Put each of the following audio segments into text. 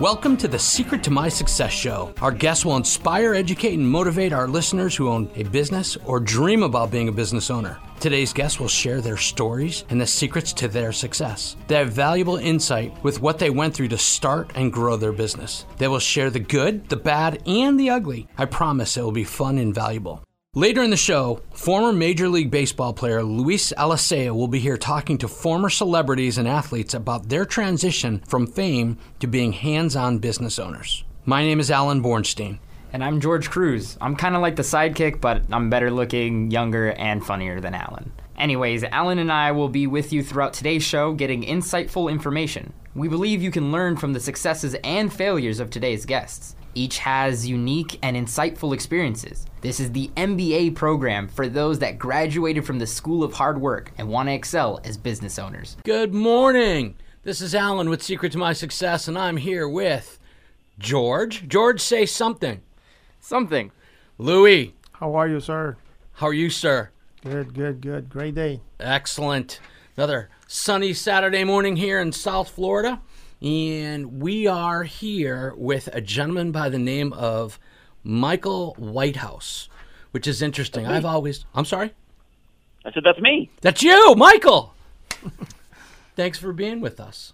Welcome to the Secret to My Success Show. Our guests will inspire, educate, and motivate our listeners who own a business or dream about being a business owner. Today's guests will share their stories and the secrets to their success. They have valuable insight with what they went through to start and grow their business. They will share the good, the bad, and the ugly. I promise it will be fun and valuable. Later in the show, former Major League Baseball player Luis Alicea will be here talking to former celebrities and athletes about their transition from fame to being hands on business owners. My name is Allen Bornstein. And I'm George Cruz. I'm kind of like the sidekick, but I'm better looking, younger, and funnier than Allen. Anyways, Allen and I will be with you throughout today's show getting insightful information. We believe you can learn from the successes and failures of today's guests. Each has unique and insightful experiences. This is the MBA program for those that graduated from the School of Hard Work and want to excel as business owners. Good morning. This is Allen with Secret to My Success, and I'm here with George. George, say something. Something. Luis, How are you, sir? how are you, sir? Good, good, good. Great day. Excellent. Another sunny Saturday morning here in South Florida. And we are here with a gentleman by the name of Michael Whitehouse, which is interesting. I've always, I'm sorry? I said, that's me. That's you, Michael. Thanks for being with us.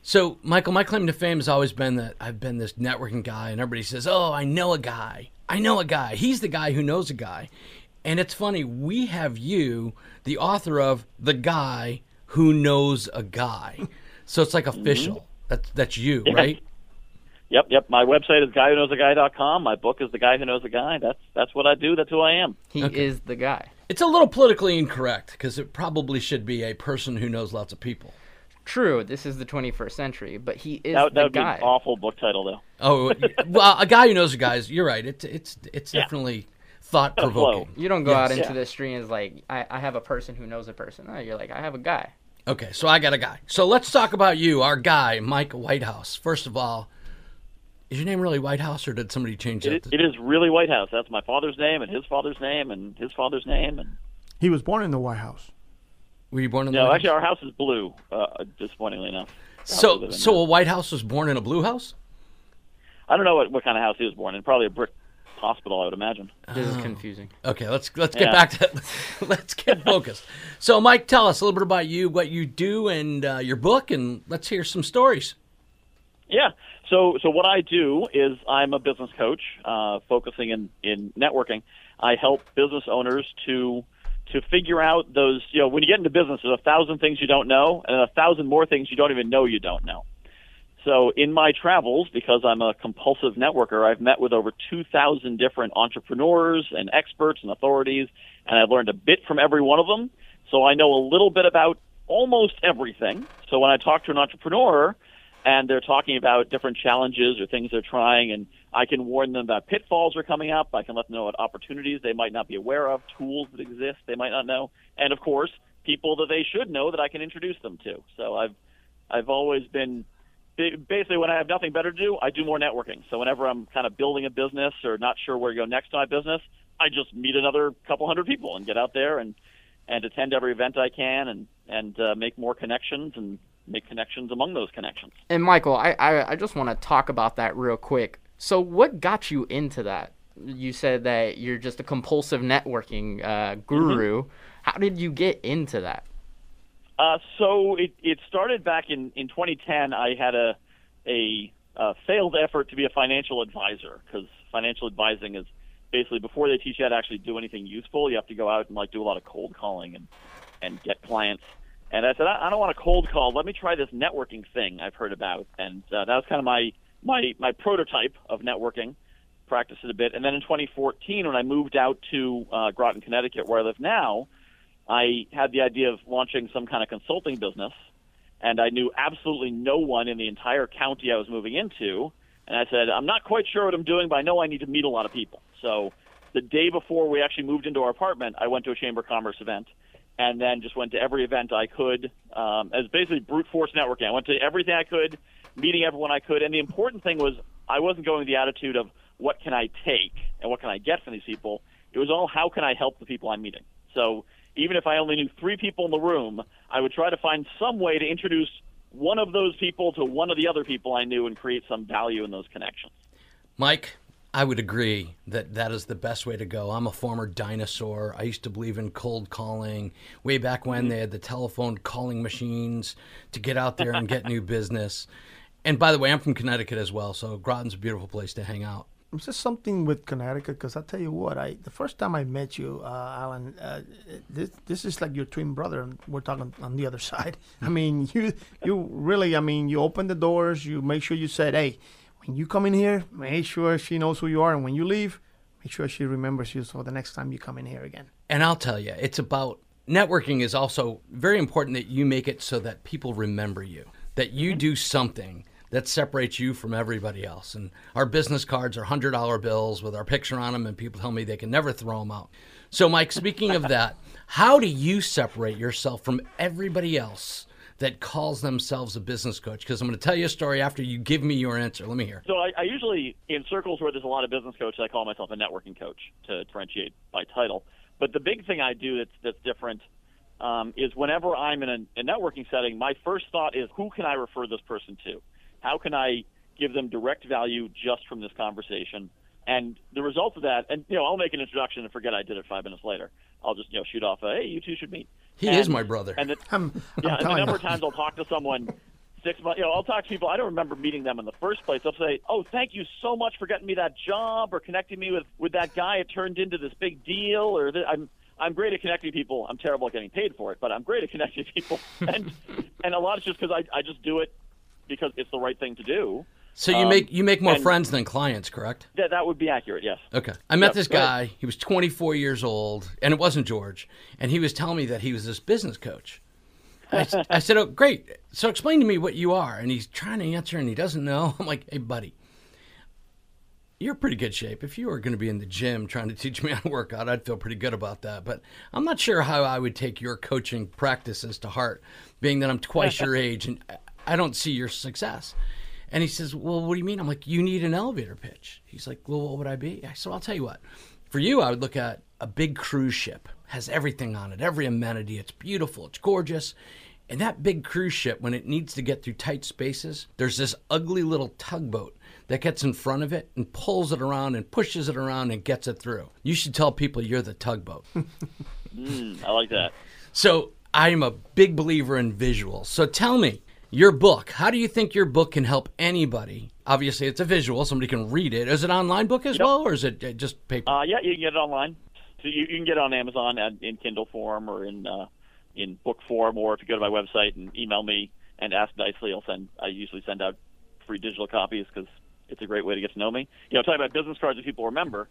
So, Michael, my claim to fame has always been that I've been this networking guy, and everybody says, Oh, I know a guy. I know a guy. He's the guy who knows a guy. And it's funny, we have you, the author of The Guy Who Knows a Guy. So it's like official. Mm-hmm. That's, that's you, right? Yep, yep. My website is guywhoknowsaguy.com. My book is The Guy Who Knows a Guy. That's that's what I do. That's who I am. He is the guy. It's a little politically incorrect because it probably should be a person who knows lots of people. True, this is the 21st century, but he is That, that the would be guy. an awful book title, though. Oh, well, a guy who knows a guy is, you're right. It's, it's, it's Yeah. definitely thought provoking. You don't go out into Yeah. the street and is like, I, I have a person who knows a person. No, you're like, I have a guy. Okay, so I got a guy. So let's talk about you, our guy, Mike Whitehouse. First of all, is your name really Whitehouse, or did somebody change It, that? it is really Whitehouse. That's my father's name and his father's name and his father's name. And He was born in the White House. Were you born in the no, White actually, House? our house is blue. Uh, disappointingly enough. The house we So, so now. a White House was born in a blue house? I don't know what, what kind of house he was born in. Probably a brick hospital, I would imagine. This Oh. is confusing. Okay, let's let's get Yeah. back to let's get focused. So, Mike, tell us a little bit about you, what you do, and uh, your book, and let's hear some stories. Yeah. So, so what I do is I'm a business coach, uh, focusing in, in networking. I help business owners to to figure out those. You know, when you get into business, there's a thousand things you don't know, and a thousand more things you don't even know you don't know. So, in my travels, because I'm a compulsive networker, I've met with over 2,000 different entrepreneurs and experts and authorities, and I've learned a bit from every one of them. So, I know a little bit about almost everything. So, when I talk to an entrepreneur, and they're talking about different challenges or things they're trying and I can warn them about pitfalls are coming up. I can let them know what opportunities they might not be aware of, tools that exist they might not know, and of course, people that they should know that I can introduce them to. So I've I've always been basically when I have nothing better to do, I do more networking. So whenever I'm kind of building a business or not sure where to go next in my business, I just meet another couple hundred people and get out there and and attend every event I can and and uh, make more connections and make connections among those connections. And Michael, I, I, I just want to talk about that real quick. So, what got you into that? You said that you're just a compulsive networking uh, guru. How did you get into that? Uh, so it, it started back in, in 2010. I had a, a, uh failed effort to be a financial advisor because financial advising is basically before they teach you how to actually do anything useful, you have to go out and like do a lot of cold calling and, and get clients. And I said, I, I don't want a cold call. Let me try this networking thing I've heard about. And uh, that was kind of my, my, my prototype of networking. Practiced it a bit. And then in 2014, when I moved out to uh, Groton, Connecticut, where I live now, I had the idea of launching some kind of consulting business, and I knew absolutely no one in the entire county I was moving into. And I said, I'm not quite sure what I'm doing, but I know I need to meet a lot of people. So the day before we actually moved into our apartment, I went to a Chamber of Commerce event, and then just went to every event I could um, as basically brute force networking. I went to everything I could, meeting everyone I could. And the important thing was I wasn't going with the attitude of what can I take and what can I get from these people. It was all how can I help the people I'm meeting. So even if I only knew three people in the room, I would try to find some way to introduce one of those people to one of the other people I knew and create some value in those connections. Mike, I would agree that that is the best way to go. I'm a former dinosaur. I used to believe in cold calling way back when mm-hmm. they had the telephone calling machines to get out there and get new business. And by the way, I'm from Connecticut as well, so Groton's a beautiful place to hang out. It's just something with Connecticut because I tell you what, I the first time I met you, uh, Allen, uh, this this is like your twin brother, and we're talking on the other side. I mean, you you really, I mean, you open the doors, you make sure you said, hey, when you come in here, make sure she knows who you are, and when you leave, make sure she remembers you so the next time you come in here again. And I'll tell you, it's about networking is also very important that you make it so that people remember you, that you do something that separates you from everybody else. And our business cards are $100 bills with our picture on them, and people tell me they can never throw them out. So, Mike, speaking of that, how do you separate yourself from everybody else that calls themselves a business coach? Because I'm going to tell you a story after you give me your answer. Let me hear. So I, I usually, in circles where there's a lot of business coaches, I call myself a networking coach to differentiate by title. But the big thing I do that's, that's different um, is whenever I'm in a, a networking setting, my first thought is who can I refer this person to? How can I give them direct value just from this conversation? And the result of that, and you know, I'll make an introduction and forget I did it five minutes later. I'll just you know shoot off, a, hey, you two should meet. He and, is my brother. And the, I'm, yeah, I'm and the number you. of times I'll talk to someone six months. You know, I'll talk to people. I don't remember meeting them in the first place. I'll say, "Oh, thank you so much for getting me that job or connecting me with with that guy. It turned into this big deal." Or th- I'm I'm great at connecting people. I'm terrible at getting paid for it, but I'm great at connecting people. and and a lot is just because I I just do it because it's the right thing to do. So you Um, make you make more friends than clients, correct? That that would be accurate. Yes. Okay. I met Yep, this guy. He was 24 years old, and it wasn't George. And he was telling me that he was this business coach. I said, "Oh, great. So explain to me what you are." And he's trying to answer, and he doesn't know. I'm like, "Hey, buddy, you're pretty good shape. If you were going to be in the gym trying to teach me how to work out, I'd feel pretty good about that. But I'm not sure how I would take your coaching practices to heart, being that I'm twice your age and I- don't see your success." And he says, Well, what do you mean? I'm like, You need an elevator pitch. He's like, Well, what would I be? I said, I'll tell you what. For you, I would look at a big cruise ship, has everything on it, every amenity. It's beautiful, it's gorgeous. And that big cruise ship, when it needs to get through tight spaces, there's this ugly little tugboat that gets in front of it and pulls it around and pushes it around and gets it through. You should tell people you're the tugboat. Mm, I like that. So I'm a big believer in visuals. So tell me, your book, how do you think your book can help anybody? Obviously, it's a visual, somebody can read it. Is it an online book as well, or is it uh, just paper? Uh, yeah, you can get it online. So you, you can get it on Amazon in Kindle form or in uh, in book form, or if you go to my website and email me and ask nicely, I'll send. I usually send out free digital copies because it's a great way to get to know me. You know, talking about business cards that people remember.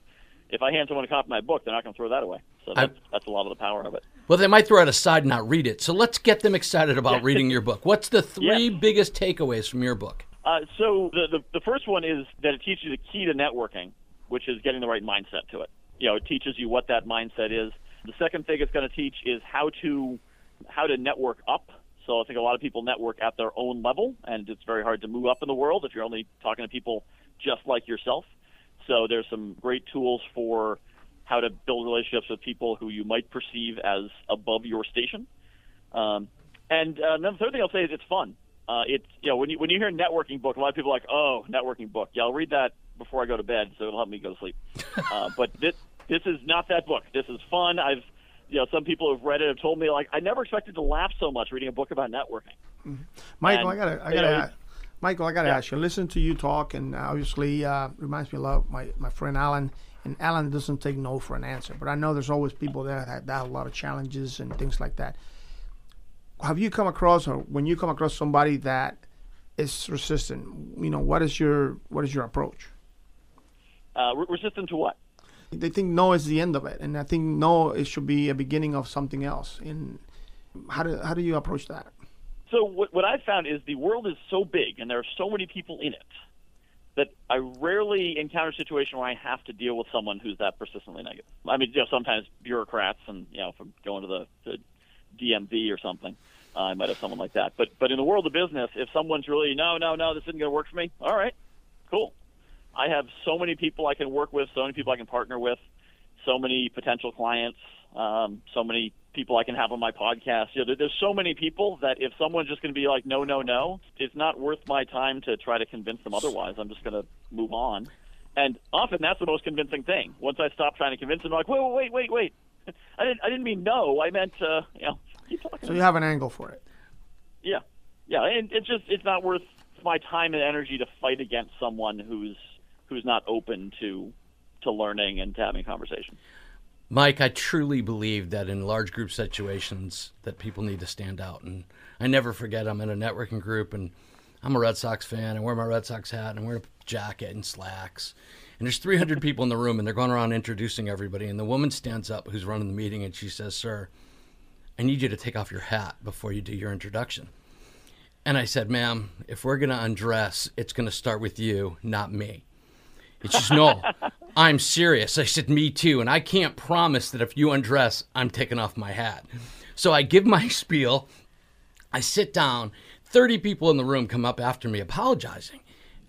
If I hand someone a copy of my book, they're not going to throw that away. So that's, that's a lot of the power of it. well, they might throw it aside and not read it. So let's get them excited about reading your book. What's the three Yeah. biggest takeaways from your book? Uh, so the, the the first one is that it teaches you the key to networking, which is getting the right mindset to it. You know, it teaches you what that mindset is. The second thing it's going to teach is how to how to network up. So I think a lot of people network at their own level, and it's very hard to move up in the world if you're only talking to people just like yourself. So there's some great tools for how to build relationships with people who you might perceive as above your station. Um, and uh, the third thing I'll say is it's fun. Uh, it's you know when you when you hear networking book, a lot of people are like, oh, networking book. Yeah, I'll read that before I go to bed, so it'll help me go to sleep. uh, but this this is not that book. This is fun. I've you know some people who've read it have told me like I never expected to laugh so much reading a book about networking. Michael, I gotta, I gotta, know, ask, Michael, I gotta ask you. Listen to you talk, and obviously uh, reminds me a lot of my my friend Allen. And Allen doesn't take no for an answer, but I know there's always people there that, that have a lot of challenges and things like that. Have you come across, or when you come across somebody that is resistant, you know, what is your what is your approach? Uh, re- resistant to what? They think no is the end of it, and I think no it should be a beginning of something else. And how do how do you approach that? So what, what I've found is the world is so big and there are so many people in it that I rarely encounter a situation where I have to deal with someone who's that persistently negative. I mean, you know, sometimes bureaucrats and you know, if I'm going to the, the DMV or something, uh, I might have someone like that. But but in the world of business, if someone's really no, no, no, this isn't going to work for me. All right, cool. I have so many people I can work with, so many people I can partner with, so many potential clients, um, so many people I can have on my podcast. You know, there's so many people that if someone's just going to be like, no, no, no, it's not worth my time to try to convince them otherwise. I'm just going to move on. And often that's the most convincing thing. Once I stop trying to convince them, I'm like, wait, wait, wait, wait, wait. I didn't, I didn't mean no. I meant, uh, you know, keep talking. So you have an angle for it. Yeah, yeah. And it's just, it's not worth my time and energy to fight against someone who's who's not open to to learning and to having a conversation. Mike, I truly believe that in large group situations that people need to stand out. And I never forget I'm in a networking group and I'm a Red Sox fan. I wear my Red Sox hat and I wear a jacket and slacks. And there's 300 people in the room and they're going around introducing everybody. And the woman stands up who's running the meeting and she says, Sir, I need you to take off your hat before you do your introduction. And I said, Ma'am, if we're going to undress, it's going to start with you, not me. And she says, No, I'm serious. I said, Me too. And I can't promise that if you undress, I'm taking off my hat. So I give my spiel. I sit down. 30 people in the room come up after me apologizing.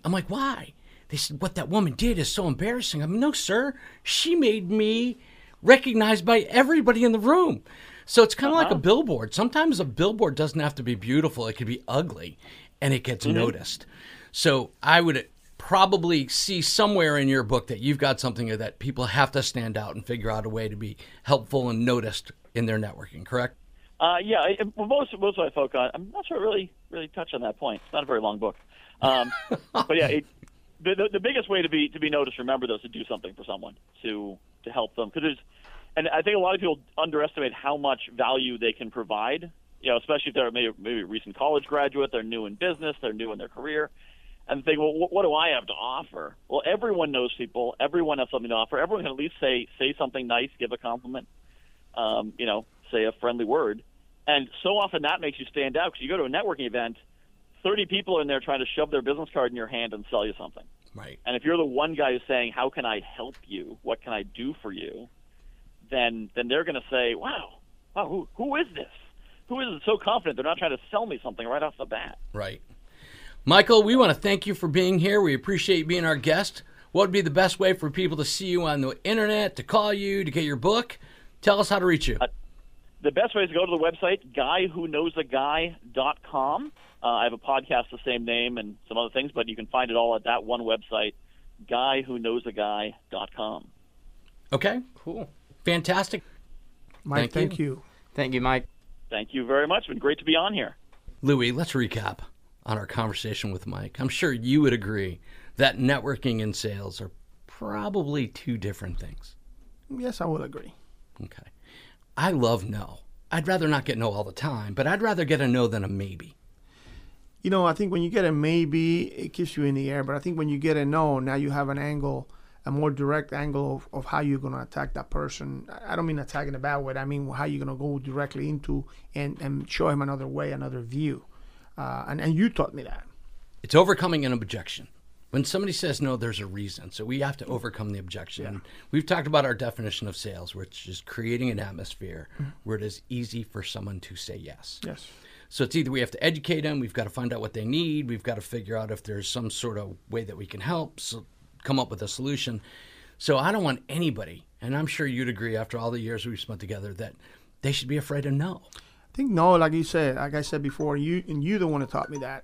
I'm like, Why? They said, What that woman did is so embarrassing. I'm No, sir. She made me recognized by everybody in the room. So it's kind of like a billboard. Sometimes a billboard doesn't have to be beautiful, it could be ugly and it gets mm-hmm. noticed. So I would probably see somewhere in your book that you've got something that people have to stand out and figure out a way to be helpful and noticed in their networking, correct? Uh, yeah, I, well, most most of my folk on. I'm not sure I really really touch on that point. It's not a very long book, um, but yeah, it, the, the the biggest way to be to be noticed, remember, though, is to do something for someone to to help them because there's, and I think a lot of people underestimate how much value they can provide. You know, especially if they're maybe maybe a recent college graduate, they're new in business, they're new in their career, and think, well, what, what do I have to offer? Well, everyone knows people, everyone has something to offer. Everyone can at least say say something nice, give a compliment, um, you know, say a friendly word. And so often that makes you stand out because you go to a networking event, 30 people are in there trying to shove their business card in your hand and sell you something. Right. And if you're the one guy who's saying, "How can I help you? What can I do for you?" then then they're going to say, "Wow, wow, who who is this? Who is so confident? They're not trying to sell me something right off the bat." Right. Michael, we want to thank you for being here. We appreciate being our guest. What would be the best way for people to see you on the internet, to call you, to get your book? Tell us how to reach you. The best way is to go to the website, guywhoknowsaguy.com. Uh, I have a podcast the same name and some other things, but you can find it all at that one website, guywhoknowsaguy.com. Okay. Cool. Fantastic. Mike, Thank thank, you. you. Thank you, Mike. Thank you very much. It's been great to be on here. Luis, let's recap on our conversation with Mike. I'm sure you would agree that networking and sales are probably two different things. Yes, I will agree. Okay. I love no. I'd rather not get no all the time, but I'd rather get a no than a maybe. You know, I think when you get a maybe, it keeps you in the air. But I think when you get a no, now you have an angle, a more direct angle of, of how you're going to attack that person. I don't mean attacking a bad way. I mean how you're going to go directly into and, and show him another way, another view. Uh, and, and you taught me that. It's overcoming an objection. When somebody says no, there's a reason. So we have to overcome the objection. We've talked about our definition of sales, which is creating an atmosphere where it is easy for someone to say yes. Yes. So it's either we have to educate them, we've got to find out what they need, we've got to figure out if there's some sort of way that we can help, so come up with a solution. So I don't want anybody, and I'm sure you'd agree after all the years we've spent together, that they should be afraid of no. I think no, like you said, like I said before, you and you the one who taught me that.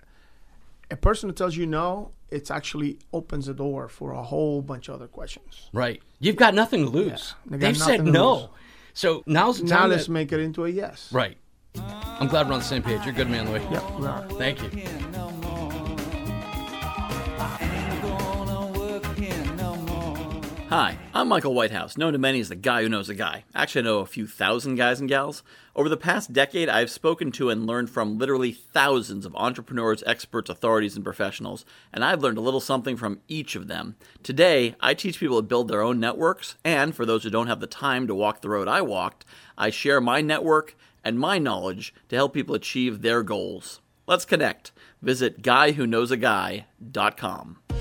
A person who tells you no, it actually opens the door for a whole bunch of other questions. Right. You've got nothing to lose. they got They've said no. lose. So now's the Now time. let's that- make it into a yes. right. I'm glad we're on the same page. You're a good man, Luis. Yep, we are. Thank you. Hi, I'm Michael Whitehouse, known to many as the guy who knows a guy. Actually, I know a few thousand guys and gals. Over the past decade, I've spoken to and learned from literally thousands of entrepreneurs, experts, authorities, and professionals, and I've learned a little something from each of them. Today, I teach people to build their own networks, and for those who don't have the time to walk the road I walked, I share my network and my knowledge to help people achieve their goals. Let's connect. Visit guywhoknowsaguy.com.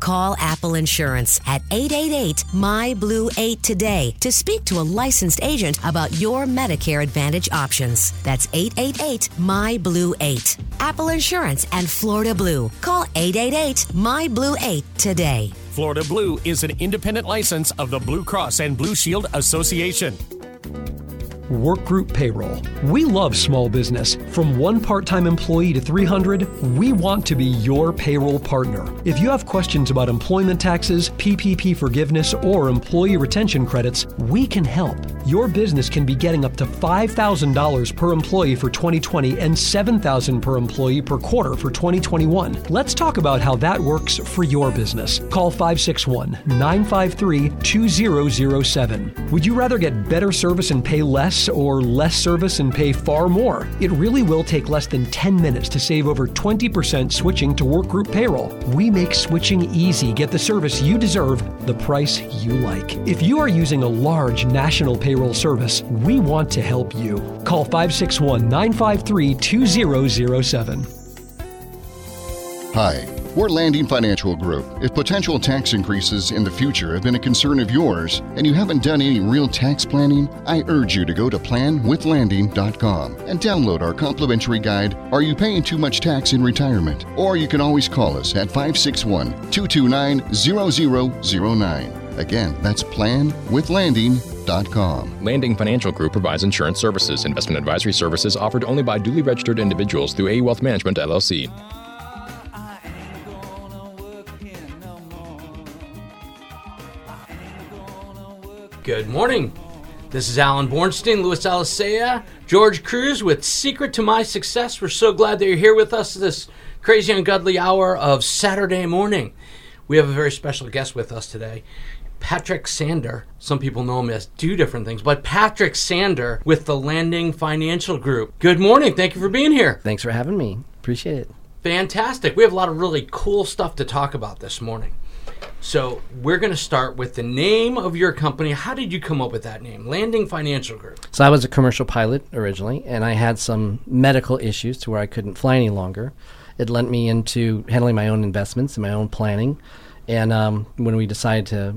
Call Apple Insurance at 888 My Blue 8 today to speak to a licensed agent about your Medicare Advantage options. That's 888 My Blue 8. Apple Insurance and Florida Blue. Call 888 My Blue 8 today. Florida Blue is an independent license of the Blue Cross and Blue Shield Association. Workgroup Payroll. We love small business. From one part time employee to 300, we want to be your payroll partner. If you have questions about employment taxes, PPP forgiveness, or employee retention credits, we can help. Your business can be getting up to $5,000 per employee for 2020 and $7,000 per employee per quarter for 2021. Let's talk about how that works for your business. Call 561 953 2007. Would you rather get better service and pay less? Or less service and pay far more. It really will take less than 10 minutes to save over 20% switching to workgroup payroll. We make switching easy. Get the service you deserve, the price you like. If you are using a large national payroll service, we want to help you. Call 561 953 2007. Hi. We're Landing Financial Group. If potential tax increases in the future have been a concern of yours and you haven't done any real tax planning, I urge you to go to planwithlanding.com and download our complimentary guide, Are You Paying Too Much Tax in Retirement? Or you can always call us at 561 229 0009. Again, that's planwithlanding.com. Landing Financial Group provides insurance services. Investment advisory services offered only by duly registered individuals through AE Wealth Management LLC. Good morning. This is Allen Bornstein, Luis Alicea, George Cruz with Secret to My Success. We're so glad that you're here with us this crazy ungodly hour of Saturday morning. We have a very special guest with us today. Patrick Sander. Some people know him as two different things, but Patrick Sander with the Landing Financial Group. Good morning. Thank you for being here. Thanks for having me. Appreciate it. Fantastic. We have a lot of really cool stuff to talk about this morning. So we're going to start with the name of your company. How did you come up with that name, Landing Financial Group? So I was a commercial pilot originally, and I had some medical issues to where I couldn't fly any longer. It lent me into handling my own investments and my own planning. And um, when we decided to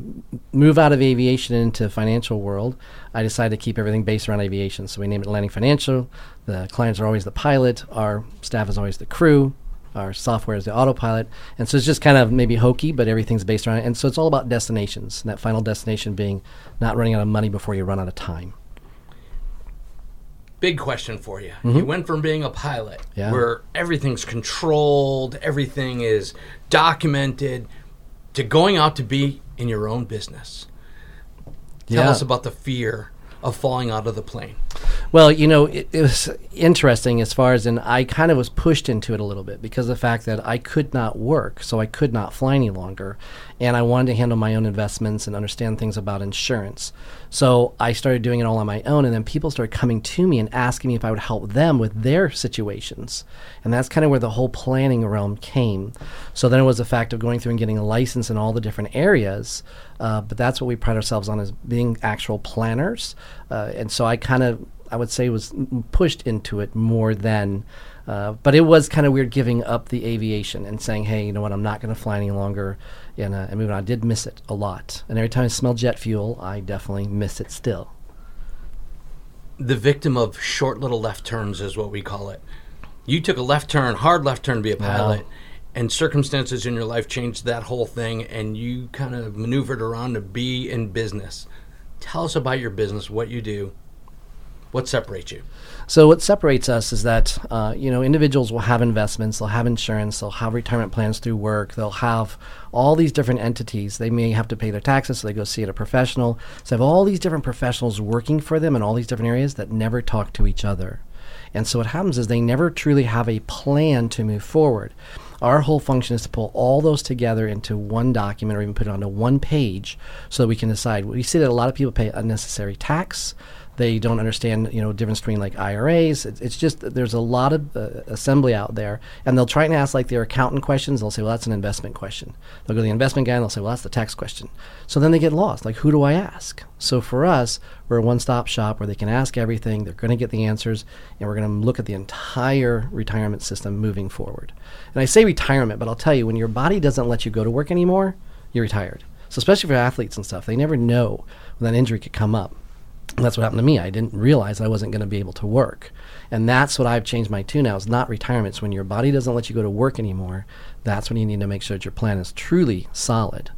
move out of aviation into financial world, I decided to keep everything based around aviation. So we named it Landing Financial. The clients are always the pilot. Our staff is always the crew our software is the autopilot. And so it's just kind of maybe hokey, but everything's based around it. And so it's all about destinations, and that final destination being not running out of money before you run out of time. Big question for you. Mm-hmm. You went from being a pilot, yeah. where everything's controlled, everything is documented, to going out to be in your own business. Tell yeah. us about the fear of falling out of the plane. Well, you know, it, it, was interesting as far as, and I kind of was pushed into it a little bit because of the fact that I could not work, so I could not fly any longer, and I wanted to handle my own investments and understand things about insurance. So I started doing it all on my own, and then people started coming to me and asking me if I would help them with their situations, and that's kind of where the whole planning realm came. So then it was the fact of going through and getting a license in all the different areas, uh, but that's what we pride ourselves on as being actual planners, uh, and so I kind of I would say was pushed into it more than. Uh, but it was kind of weird giving up the aviation and saying, "Hey, you know what? I'm not going to fly any longer," and, uh, and moving on. I did miss it a lot, and every time I smell jet fuel, I definitely miss it still. The victim of short little left turns is what we call it. You took a left turn, hard left turn to be a pilot, and circumstances in your life changed that whole thing, and you kind of maneuvered around to be in business. Tell us about your business, what you do, what separates you? So what separates us is that uh, you know individuals will have investments, they'll have insurance, they'll have retirement plans through work, they'll have all these different entities. They may have to pay their taxes, so they go see a professional. So have all these different professionals working for them in all these different areas that never talk to each other. And so what happens is they never truly have a plan to move forward. Our whole function is to pull all those together into one document or even put it onto one page so that we can decide. We see that a lot of people pay unnecessary tax. They don't understand, you know, difference between like IRAs. It's, it's just there's a lot of uh, assembly out there, and they'll try and ask like their accountant questions. They'll say, well, that's an investment question. They'll go to the investment guy and they'll say, well, that's the tax question. So then they get lost. Like, who do I ask? So for us, we're a one-stop shop where they can ask everything. They're going to get the answers, and we're going to look at the entire retirement system moving forward. And I say retirement, but I'll tell you, when your body doesn't let you go to work anymore, you're retired. So especially for athletes and stuff, they never know when that injury could come up. That's what happened to me. I didn't realize I wasn't going to be able to work. And that's what I've changed my tune now. It's not retirement. It's when your body doesn't let you go to work anymore. That's when you need to make sure that your plan is truly solid.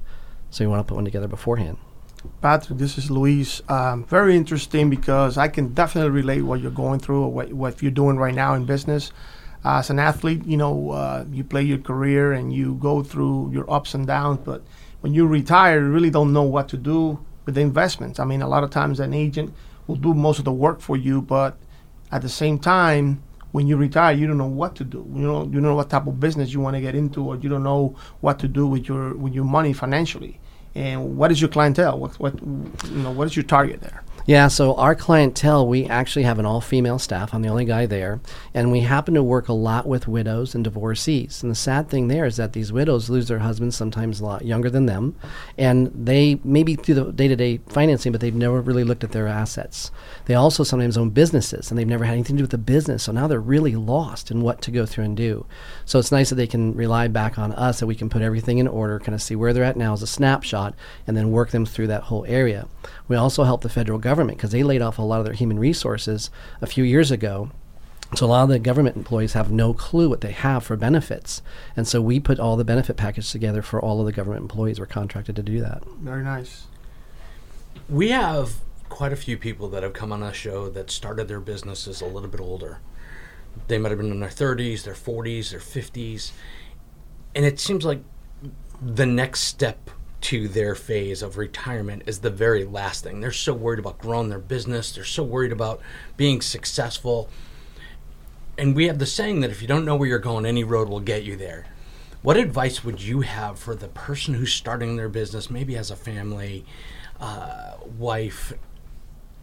So you want to put one together beforehand. Patrick, this is Luis. Um, very interesting because I can definitely relate what you're going through or what, what you're doing right now in business. Uh, as an athlete, you know, uh, you play your career and you go through your ups and downs, but when you retire, you really don't know what to do with the investments. I mean, a lot of times an agent will do most of the work for you, but at the same time, when you retire, you don't know what to do. You know, you don't know what type of business you want to get into, or you don't know what to do with your with your money financially. And what is your clientele? What what you know? What is your target there? Yeah, so our clientele, we actually have an all female staff. I'm the only guy there. And we happen to work a lot with widows and divorcees. And the sad thing there is that these widows lose their husbands sometimes a lot younger than them. And they maybe do the day to day financing, but they've never really looked at their assets. They also sometimes own businesses and they've never had anything to do with the business. So now they're really lost in what to go through and do. So it's nice that they can rely back on us, that we can put everything in order, kind of see where they're at now as a snapshot, and then work them through that whole area. We also help the federal government because they laid off a lot of their human resources a few years ago. So a lot of the government employees have no clue what they have for benefits, and so we put all the benefit package together for all of the government employees. We're contracted to do that. Very nice. We have quite a few people that have come on our show that started their businesses a little bit older. They might have been in their 30s, their 40s, their 50s, and it seems like the next step to their phase of retirement is the very last thing. They're so worried about growing their business, they're so worried about being successful. And we have the saying that if you don't know where you're going, any road will get you there. What advice would you have for the person who's starting their business, maybe as a family, uh, wife?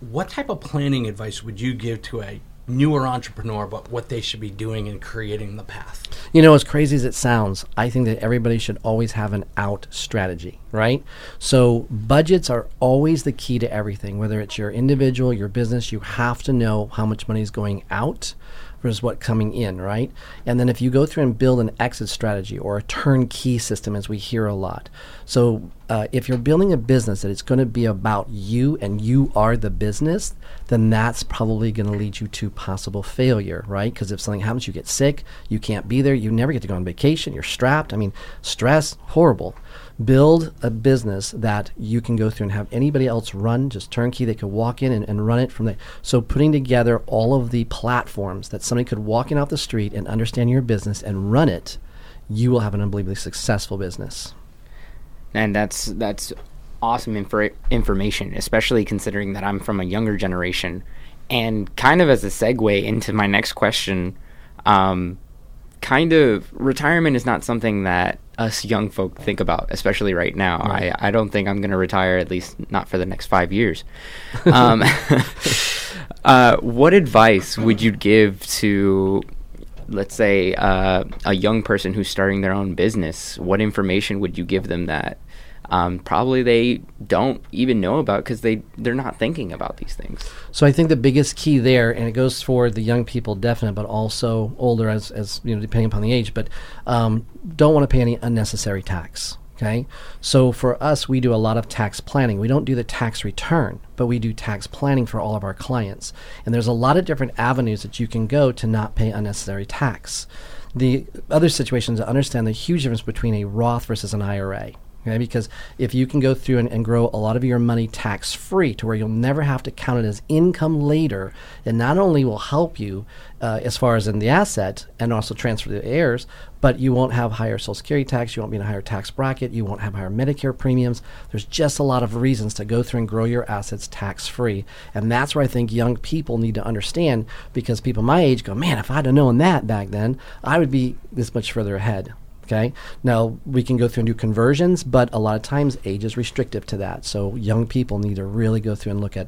What type of planning advice would you give to a newer entrepreneur about what they should be doing in creating the path? You know, as crazy as it sounds, I think that everybody should always have an out strategy, right? So, budgets are always the key to everything. Whether it's your individual, your business, you have to know how much money is going out versus what coming in, right? And then if you go through and build an exit strategy or a turnkey system, as we hear a lot. So uh, if you're building a business that it's going to be about you and you are the business, then that's probably going to lead you to possible failure, right? Because if something happens, you get sick, you can't be there, you never get to go on vacation, you're strapped. I mean, stress, horrible build a business that you can go through and have anybody else run just turnkey they could walk in and, and run it from there. So putting together all of the platforms that somebody could walk in off the street and understand your business and run it you will have an unbelievably successful business. And that's that's awesome infor- information especially considering that i'm from a younger generation. And kind of as a segue into my next question um, kind of retirement is not something that us young folk think about, especially right now. Right. I, I don't think I'm going to retire, at least not for the next five years. um, uh, what advice would you give to, let's say, uh, a young person who's starting their own business? What information would you give them that um, probably they don't even know about because they they're not thinking about these things. So I think the biggest key there, and it goes for the young people, definite, but also older as as you know, depending upon the age, but um, don't want to pay any unnecessary tax. Okay, so for us, we do a lot of tax planning. We don't do the tax return, but we do tax planning for all of our clients. And there's a lot of different avenues that you can go to not pay unnecessary tax. The other situations to understand the huge difference between a Roth versus an IRA. Okay, because if you can go through and, and grow a lot of your money tax free to where you'll never have to count it as income later, it not only will help you uh, as far as in the asset and also transfer the heirs, but you won't have higher Social Security tax, you won't be in a higher tax bracket, you won't have higher Medicare premiums. There's just a lot of reasons to go through and grow your assets tax free. And that's where I think young people need to understand because people my age go, man, if I'd have known that back then, I would be this much further ahead. Okay. Now we can go through and do conversions, but a lot of times age is restrictive to that. So young people need to really go through and look at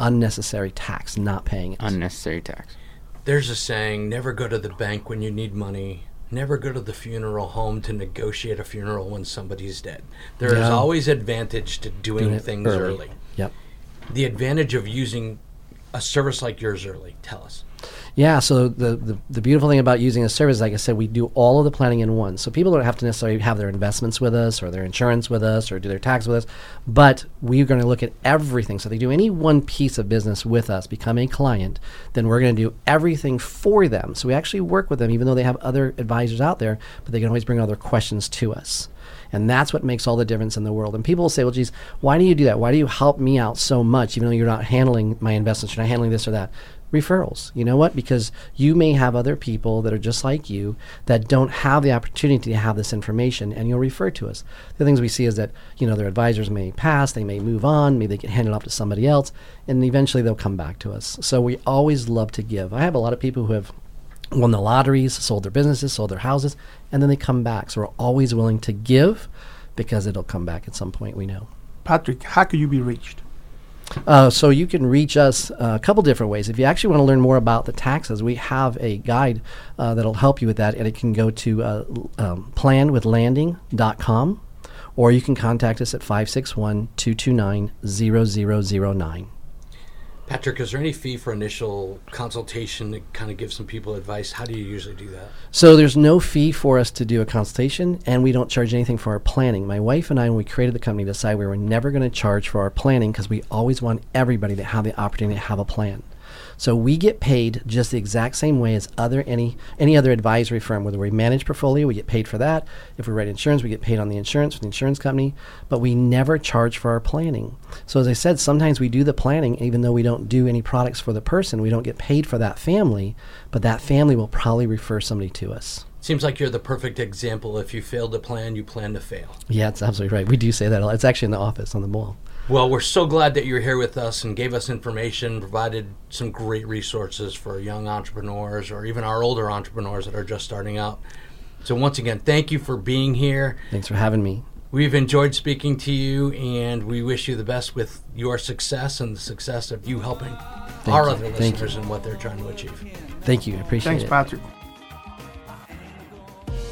unnecessary tax, not paying it. Unnecessary tax. There's a saying never go to the bank when you need money. Never go to the funeral home to negotiate a funeral when somebody's dead. There is Yeah. always advantage to doing, Doing things early. early. Yep. The advantage of using a service like yours early. Tell us. Yeah, so the, the, the beautiful thing about using a service, like I said, we do all of the planning in one. So people don't have to necessarily have their investments with us or their insurance with us or do their tax with us, but we're going to look at everything. So they do any one piece of business with us, become a client, then we're going to do everything for them. So we actually work with them, even though they have other advisors out there, but they can always bring other questions to us. And that's what makes all the difference in the world. And people will say, well, geez, why do you do that? Why do you help me out so much, even though you're not handling my investments, you're not handling this or that? Referrals. You know what? Because you may have other people that are just like you that don't have the opportunity to have this information, and you'll refer to us. The things we see is that, you know, their advisors may pass, they may move on, maybe they get handed off to somebody else, and eventually they'll come back to us. So we always love to give. I have a lot of people who have won the lotteries, sold their businesses, sold their houses, and then they come back. So we're always willing to give because it'll come back at some point, we know. Patrick, how could you be reached? Uh, so you can reach us uh, a couple different ways. If you actually want to learn more about the taxes, we have a guide uh, that'll help you with that, and it can go to uh, um, planwithlanding.com, or you can contact us at 561 229 0009. Patrick, is there any fee for initial consultation to kind of give some people advice? How do you usually do that? So there's no fee for us to do a consultation, and we don't charge anything for our planning. My wife and I, when we created the company, decided we were never going to charge for our planning because we always want everybody to have the opportunity to have a plan. So we get paid just the exact same way as other any any other advisory firm. Whether we manage portfolio, we get paid for that. If we write insurance, we get paid on the insurance with the insurance company. But we never charge for our planning. So as I said, sometimes we do the planning even though we don't do any products for the person. We don't get paid for that family, but that family will probably refer somebody to us. Seems like you're the perfect example. If you fail to plan, you plan to fail. Yeah, it's absolutely right. We do say that. a lot. It's actually in the office on the mall. Well, we're so glad that you're here with us and gave us information, provided some great resources for young entrepreneurs or even our older entrepreneurs that are just starting out. So, once again, thank you for being here. Thanks for having me. We've enjoyed speaking to you, and we wish you the best with your success and the success of you helping our you. other Thank listeners and what they're trying to achieve. Thank you. I appreciate Thanks, it. Thanks, Patrick.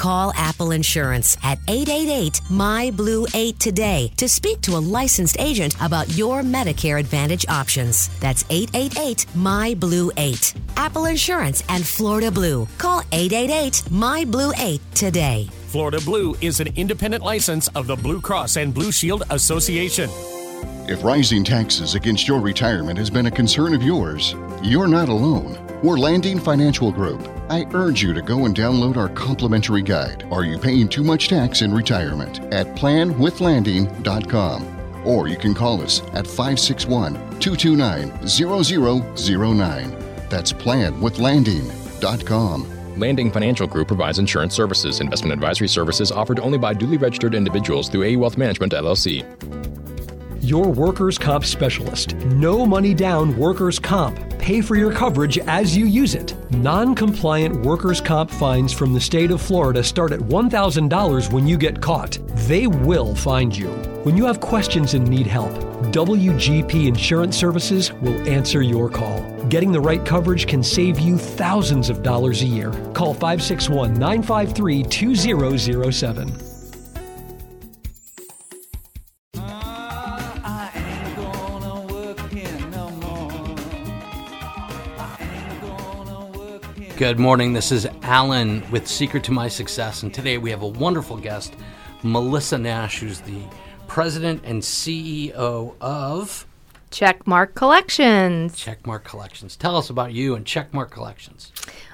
Call Apple Insurance at 888 My Blue 8 today to speak to a licensed agent about your Medicare Advantage options. That's 888 My Blue 8. Apple Insurance and Florida Blue. Call 888 My Blue 8 today. Florida Blue is an independent license of the Blue Cross and Blue Shield Association. If rising taxes against your retirement has been a concern of yours, you're not alone. We're Landing Financial Group. I urge you to go and download our complimentary guide, Are You Paying Too Much Tax in Retirement? at planwithlanding.com. Or you can call us at 561 229 0009. That's planwithlanding.com. Landing Financial Group provides insurance services. Investment advisory services offered only by duly registered individuals through AE Wealth Management LLC. Your workers' comp specialist. No money down workers' comp. Pay for your coverage as you use it. Non compliant workers' comp fines from the state of Florida start at $1,000 when you get caught. They will find you. When you have questions and need help, WGP Insurance Services will answer your call. Getting the right coverage can save you thousands of dollars a year. Call 561 953 2007. Good morning. This is Allen with Secret to My Success, and today we have a wonderful guest, Melissa Nash, who's the president and CEO of Checkmark Collections. Checkmark Collections. Tell us about you and Checkmark Collections.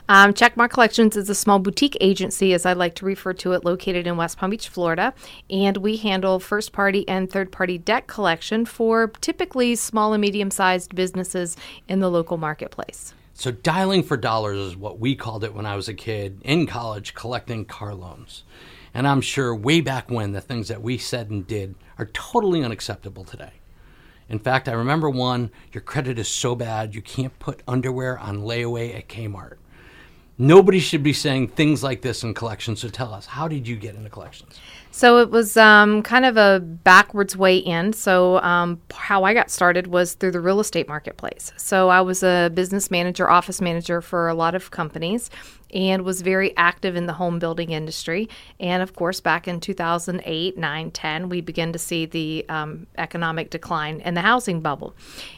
Um, Checkmark Collections is a small boutique agency, as I like to refer to it, located in West Palm Beach, Florida. And we handle first party and third party debt collection for typically small and medium sized businesses in the local marketplace. So, dialing for dollars is what we called it when I was a kid in college collecting car loans. And I'm sure way back when the things that we said and did are totally unacceptable today. In fact, I remember one your credit is so bad you can't put underwear on layaway at Kmart. Nobody should be saying things like this in collections. So tell us, how did you get into collections? So it was um, kind of a backwards way in. So um, how I got started was through the real estate marketplace. So I was a business manager, office manager for a lot of companies, and was very active in the home building industry. And of course, back in 2008, 9, 10, we began to see the um, economic decline and the housing bubble.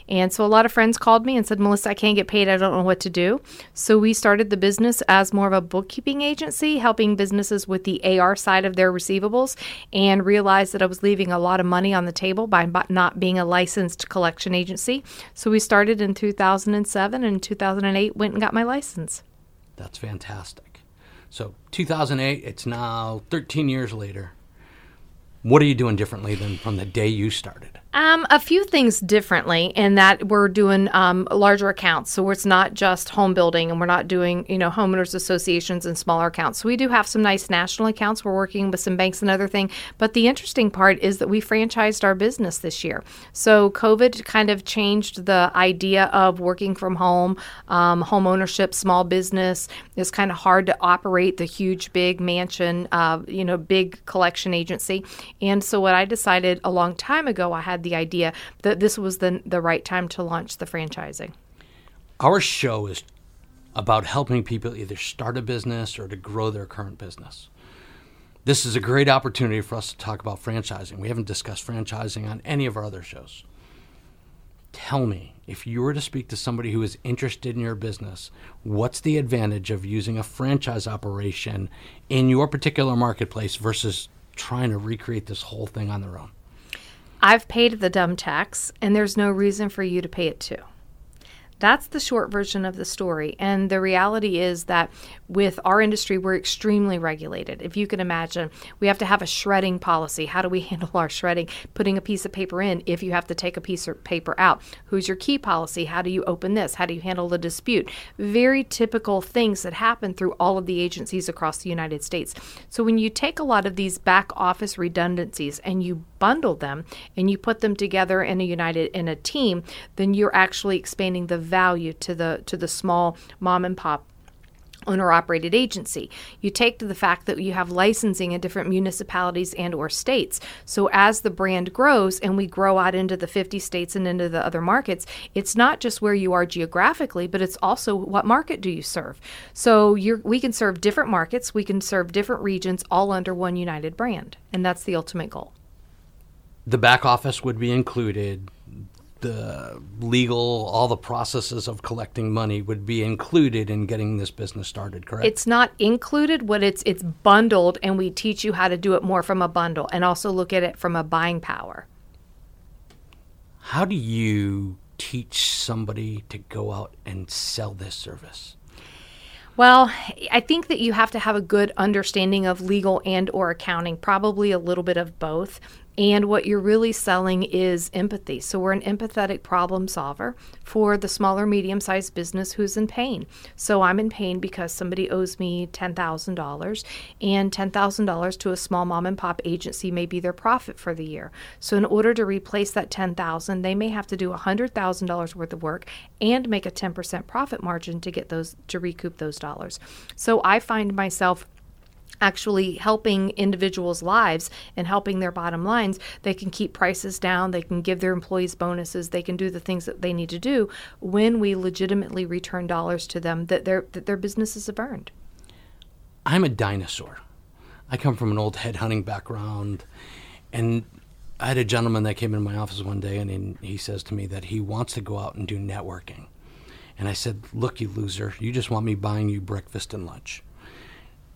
And so a lot of friends called me and said, Melissa, I can't get paid. I don't know what to do. So we started the business as more of a bookkeeping agency, helping businesses with the AR side of their receivables, and realized that I was leaving a lot of money on the table by not being a licensed collection agency. So we started in 2007 and 2008 went and got my license. That's fantastic. So 2008, it's now 13 years later. What are you doing differently than from the day you started? Um, a few things differently in that we're doing um, larger accounts. So it's not just home building and we're not doing, you know, homeowners associations and smaller accounts. So we do have some nice national accounts. We're working with some banks and other thing. But the interesting part is that we franchised our business this year. So COVID kind of changed the idea of working from home, um, home ownership, small business. It's kind of hard to operate the huge, big mansion, uh, you know, big collection agency. And so what I decided a long time ago, I had had the idea that this was the, the right time to launch the franchising. Our show is about helping people either start a business or to grow their current business. This is a great opportunity for us to talk about franchising. We haven't discussed franchising on any of our other shows. Tell me, if you were to speak to somebody who is interested in your business, what's the advantage of using a franchise operation in your particular marketplace versus trying to recreate this whole thing on their own? I've paid the dumb tax, and there's no reason for you to pay it too. That's the short version of the story. And the reality is that with our industry, we're extremely regulated. If you can imagine, we have to have a shredding policy. How do we handle our shredding? Putting a piece of paper in if you have to take a piece of paper out. Who's your key policy? How do you open this? How do you handle the dispute? Very typical things that happen through all of the agencies across the United States. So when you take a lot of these back office redundancies and you bundle them and you put them together in a united in a team, then you're actually expanding the value to the to the small mom and pop owner operated agency. You take to the fact that you have licensing in different municipalities and or states. So as the brand grows and we grow out into the 50 states and into the other markets it's not just where you are geographically but it's also what market do you serve. So we can serve different markets we can serve different regions all under one united brand and that's the ultimate goal. The back office would be included the legal all the processes of collecting money would be included in getting this business started correct? It's not included what it's it's bundled and we teach you how to do it more from a bundle and also look at it from a buying power. How do you teach somebody to go out and sell this service? Well, I think that you have to have a good understanding of legal and or accounting, probably a little bit of both. And what you're really selling is empathy. So we're an empathetic problem solver for the smaller, medium sized business who's in pain. So I'm in pain because somebody owes me $10,000, and $10,000 to a small mom and pop agency may be their profit for the year. So in order to replace that 10,000, they may have to do $100,000 worth of work and make a 10% profit margin to get those, to recoup those dollars. So I find myself actually helping individuals' lives and helping their bottom lines, they can keep prices down, they can give their employees bonuses, they can do the things that they need to do when we legitimately return dollars to them that their that their businesses have earned. I'm a dinosaur. I come from an old headhunting background and I had a gentleman that came into my office one day and he says to me that he wants to go out and do networking. And I said, Look, you loser, you just want me buying you breakfast and lunch.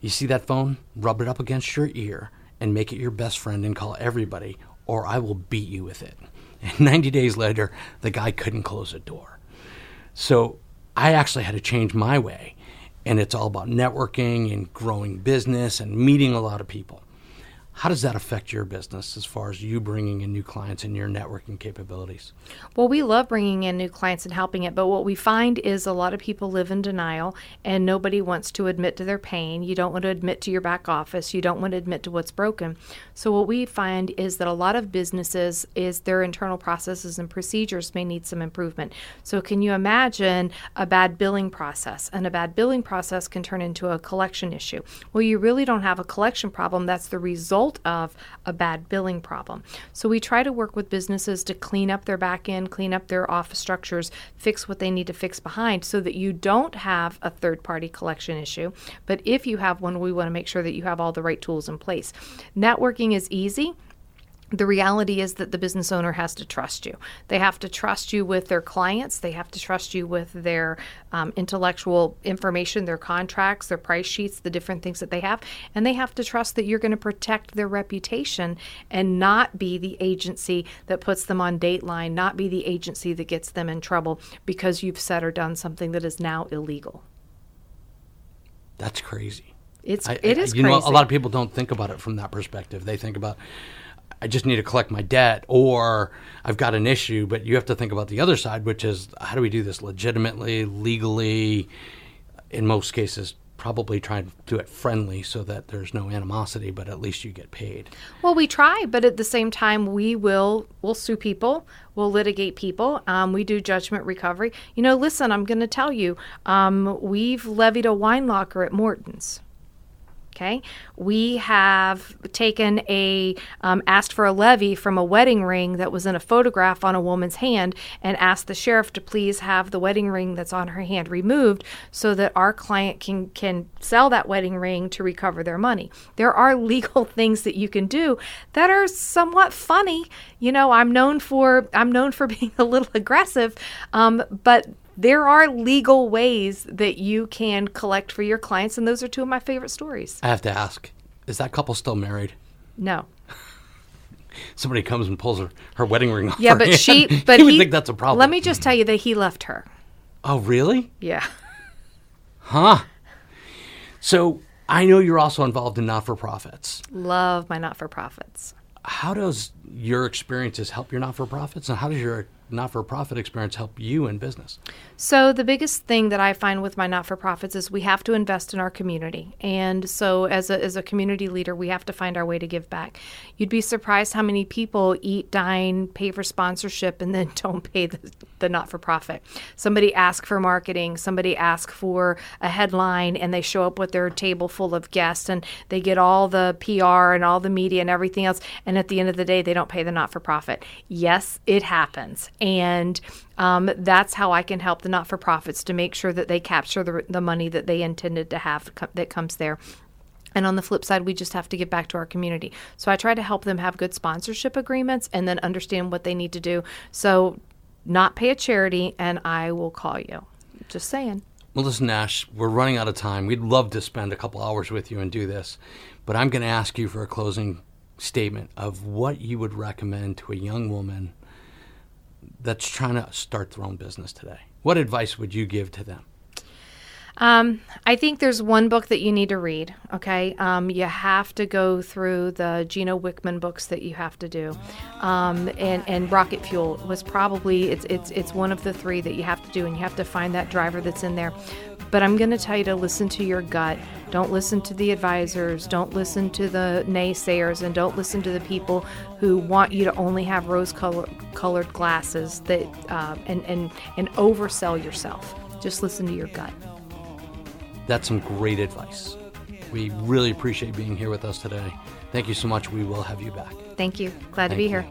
You see that phone? Rub it up against your ear and make it your best friend and call everybody. or I will beat you with it. And 90 days later, the guy couldn't close a door. So I actually had to change my way. And it's all about networking and growing business and meeting a lot of people. How does that affect your business as far as you bringing in new clients and your networking capabilities? Well, we love bringing in new clients and helping it, but what we find is a lot of people live in denial and nobody wants to admit to their pain. You don't want to admit to your back office, you don't want to admit to what's broken. So what we find is that a lot of businesses is their internal processes and procedures may need some improvement. So can you imagine a bad billing process? And a bad billing process can turn into a collection issue. Well, you really don't have a collection problem, that's the result result of a bad billing problem. So we try to work with businesses to clean up their back end, clean up their office structures, fix what they need to fix behind so that you don't have a third party collection issue. But if you have one, we want to make sure that you have all the right tools in place. Networking is easy the reality is that the business owner has to trust you. They have to trust you with their clients. They have to trust you with their um, intellectual information, their contracts, their price sheets, the different things that they have. And they have to trust that you're going to protect their reputation and not be the agency that puts them on dateline, not be the agency that gets them in trouble because you've said or done something that is now illegal. That's crazy. It's I, it is you crazy. know a lot of people don't think about it from that perspective. They think about I just need to collect my debt or I've got an issue, but you have to think about the other side, which is how do we do this legitimately, legally, in most cases, probably try to do it friendly so that there's no animosity, but at least you get paid. Well, we try, but at the same time, we will we'll sue people, we'll litigate people. Um, we do judgment recovery. You know, listen, I'm going to tell you, um, we've levied a wine locker at Morton's. Okay, we have taken a um, asked for a levy from a wedding ring that was in a photograph on a woman's hand, and asked the sheriff to please have the wedding ring that's on her hand removed so that our client can can sell that wedding ring to recover their money. There are legal things that you can do that are somewhat funny. You know, I'm known for I'm known for being a little aggressive, um, but there are legal ways that you can collect for your clients, and those are two of my favorite stories. I have to ask is that couple still married? No. Somebody comes and pulls her, her wedding ring off. Yeah, but hand. she. But he he would think that's a problem. Let me just tell you that he left her. Oh, really? Yeah. Huh. So I know you're also involved in not for profits. Love my not for profits. How does your experiences help your not for profits, and how does your not for profit experience help you in business? So, the biggest thing that I find with my not for profits is we have to invest in our community. And so, as a, as a community leader, we have to find our way to give back. You'd be surprised how many people eat, dine, pay for sponsorship, and then don't pay the, the not for profit. Somebody asks for marketing, somebody asks for a headline, and they show up with their table full of guests and they get all the PR and all the media and everything else. And at the end of the day, they don't pay the not for profit. Yes, it happens and um, that's how I can help the not for profits to make sure that they capture the, the money that they intended to have co- that comes there. And on the flip side, we just have to give back to our community. So I try to help them have good sponsorship agreements and then understand what they need to do. So, not pay a charity, and I will call you. Just saying. Melissa Nash, we're running out of time. We'd love to spend a couple hours with you and do this, but I'm going to ask you for a closing statement of what you would recommend to a young woman that's trying to start their own business today? What advice would you give to them? Um, I think there's one book that you need to read. Okay, um, you have to go through the Gino Wickman books that you have to do, um, and and Rocket Fuel was probably it's it's it's one of the three that you have to do, and you have to find that driver that's in there. But I'm going to tell you to listen to your gut. Don't listen to the advisors. Don't listen to the naysayers, and don't listen to the people who want you to only have rose-colored glasses that uh, and and and oversell yourself. Just listen to your gut. That's some great advice. We really appreciate being here with us today. Thank you so much. We will have you back. Thank you. Glad Thank to be you. here.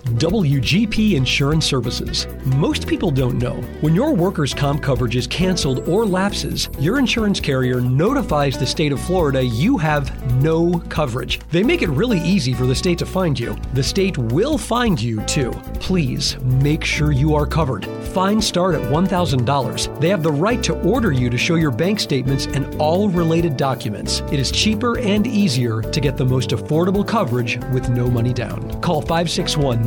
WGP Insurance Services. Most people don't know when your workers' comp coverage is canceled or lapses, your insurance carrier notifies the state of Florida you have no coverage. They make it really easy for the state to find you. The state will find you too. Please make sure you are covered. Fines start at $1,000. They have the right to order you to show your bank statements and all related documents. It is cheaper and easier to get the most affordable coverage with no money down. Call 561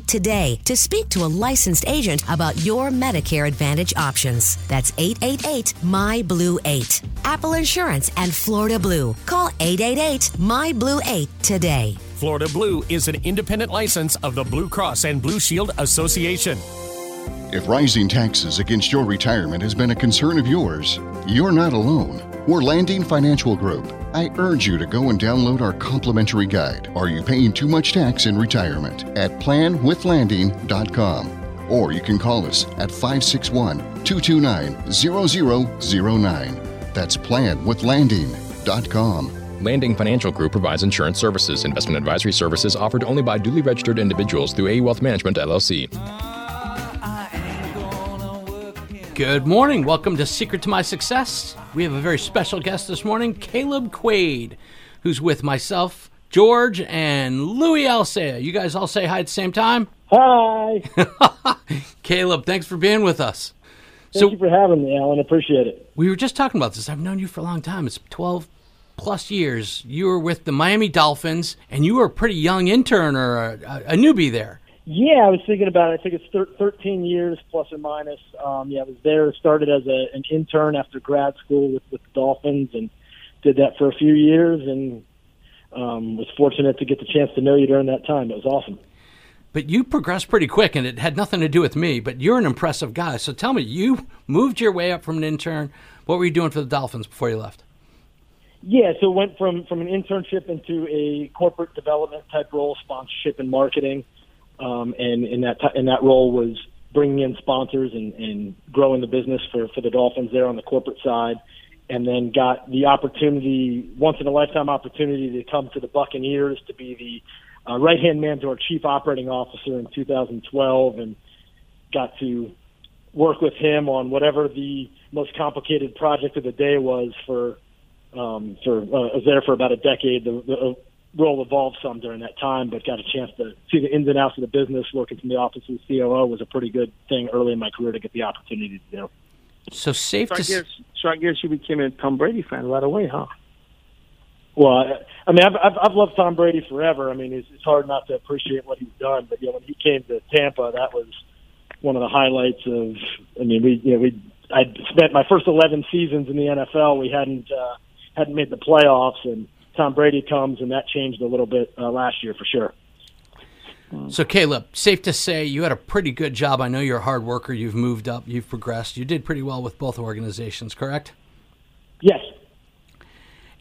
today to speak to a licensed agent about your Medicare Advantage options. That's 888 My Blue 8. Apple Insurance and Florida Blue. Call 888 My Blue 8 today. Florida Blue is an independent license of the Blue Cross and Blue Shield Association. If rising taxes against your retirement has been a concern of yours, you're not alone. We're Landing Financial Group. I urge you to go and download our complimentary guide, Are You Paying Too Much Tax in Retirement? at planwithlanding.com. Or you can call us at 561 229 0009. That's planwithlanding.com. Landing Financial Group provides insurance services. Investment advisory services offered only by duly registered individuals through AE Wealth Management, LLC. Good morning. Welcome to Secret to My Success. We have a very special guest this morning, Caleb Quaid, who's with myself, George, and Luis Alicea. You guys all say hi at the same time? Hi. Caleb, thanks for being with us. Thank you for having me, Allen. Appreciate it. We were just talking about this. I've known you for a long time. It's 12 plus years. You were with the Miami Dolphins, and you were a pretty young intern or a, a newbie there. Yeah, I was thinking about it. I think it's thir- 13 years plus or minus. Um, yeah, I was there. Started as a, an intern after grad school with, with the Dolphins, and did that for a few years, and um, was fortunate to get the chance to know you during that time. It was awesome. But you progressed pretty quick, and it had nothing to do with me. But you're an impressive guy. So tell me, you moved your way up from an intern. What were you doing for the Dolphins before you left? Yeah, so went from from an internship into a corporate development type role, sponsorship and marketing, um, and in that t- in that role was bringing in sponsors and, and growing the business for for the Dolphins there on the corporate side, and then got the opportunity, once in a lifetime opportunity, to come to the Buccaneers to be the uh, right hand man to our chief operating officer in 2012, and got to work with him on whatever the most complicated project of the day was for um, for uh, I was there for about a decade. The, the role evolved some during that time, but got a chance to see the ins and outs of the business. Working from the office of the COO was a pretty good thing early in my career to get the opportunity to do. So safe so to I guess, so I guess you became a Tom Brady fan right away, huh? Well, I, I mean, I've, I've I've loved Tom Brady forever. I mean, it's, it's hard not to appreciate what he's done. But you know, when he came to Tampa, that was one of the highlights of. I mean, we you know we I spent my first eleven seasons in the NFL. We hadn't uh, hadn't made the playoffs, and Tom Brady comes, and that changed a little bit uh, last year for sure. So, Caleb, safe to say you had a pretty good job. I know you're a hard worker. You've moved up, you've progressed. You did pretty well with both organizations, correct? Yes.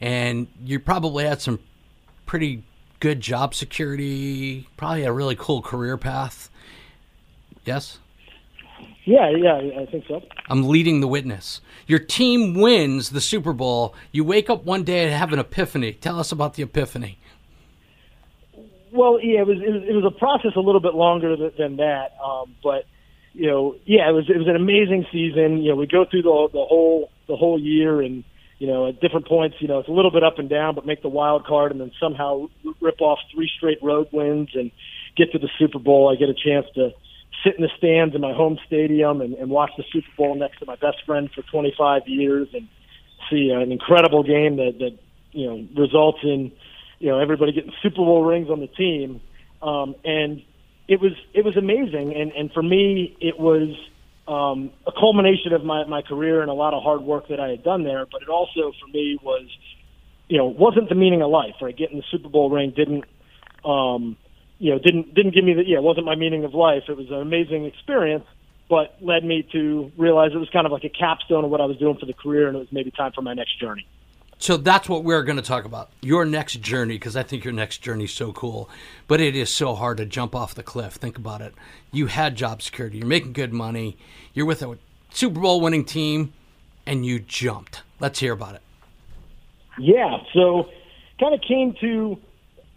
And you probably had some pretty good job security, probably a really cool career path. Yes? Yeah, yeah, I think so. I'm leading the witness. Your team wins the Super Bowl. You wake up one day and have an epiphany. Tell us about the epiphany. Well, yeah, it was it was, it was a process a little bit longer than, than that, um, but you know, yeah, it was it was an amazing season. You know, we go through the the whole the whole year, and you know, at different points, you know, it's a little bit up and down, but make the wild card, and then somehow rip off three straight road wins and get to the Super Bowl. I get a chance to sit in the stands in my home stadium and, and watch the Super Bowl next to my best friend for 25 years and see an incredible game that that you know results in you know everybody getting Super Bowl rings on the team. um, and it was it was amazing. And and for me, it was um, a culmination of my my career and a lot of hard work that I had done there. But it also for me was, you know, wasn't the meaning of life. Right, getting the Super Bowl ring didn't. Um, you know, didn't didn't give me the yeah, it wasn't my meaning of life. It was an amazing experience, but led me to realize it was kind of like a capstone of what I was doing for the career, and it was maybe time for my next journey. So that's what we're going to talk about. Your next journey, because I think your next journey is so cool. But it is so hard to jump off the cliff. Think about it. You had job security, you're making good money, you're with a Super Bowl winning team, and you jumped. Let's hear about it. Yeah. So kind of came to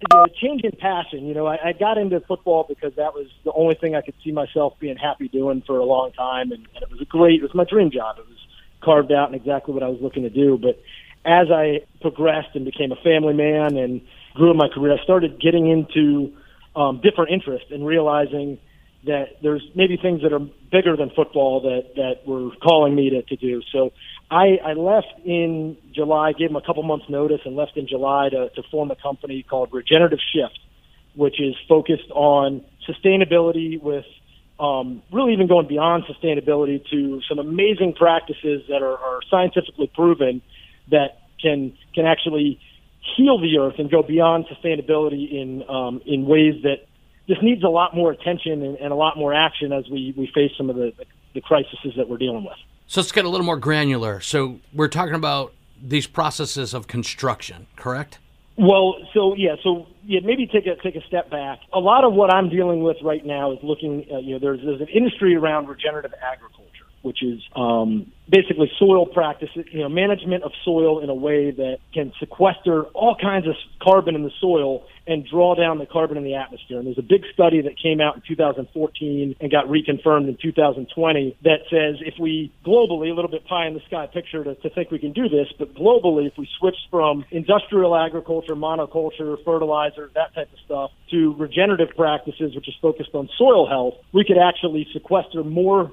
the change in passion. You know, I, I got into football because that was the only thing I could see myself being happy doing for a long time, and, and it was a great. It was my dream job. It was carved out and exactly what I was looking to do. But as I progressed and became a family man and grew in my career, I started getting into um, different interests and realizing that there's maybe things that are bigger than football that that were calling me to, to do. So I, I left in July, gave them a couple months notice, and left in July to, to form a company called Regenerative Shift, which is focused on sustainability with um, really even going beyond sustainability to some amazing practices that are, are scientifically proven that can can actually heal the earth and go beyond sustainability in um, in ways that just needs a lot more attention and, and a lot more action as we, we face some of the, the, the crises that we're dealing with. So let's get a little more granular. So we're talking about these processes of construction, correct? Well, so yeah, so yeah, maybe take a take a step back. A lot of what I'm dealing with right now is looking. Uh, you know, there's there's an industry around regenerative agriculture which is um, basically soil practices, you know, management of soil in a way that can sequester all kinds of carbon in the soil and draw down the carbon in the atmosphere. And there's a big study that came out in 2014 and got reconfirmed in 2020 that says if we globally, a little bit pie in the sky picture to, to think we can do this, but globally, if we switch from industrial agriculture, monoculture, fertilizer, that type of stuff, to regenerative practices, which is focused on soil health, we could actually sequester more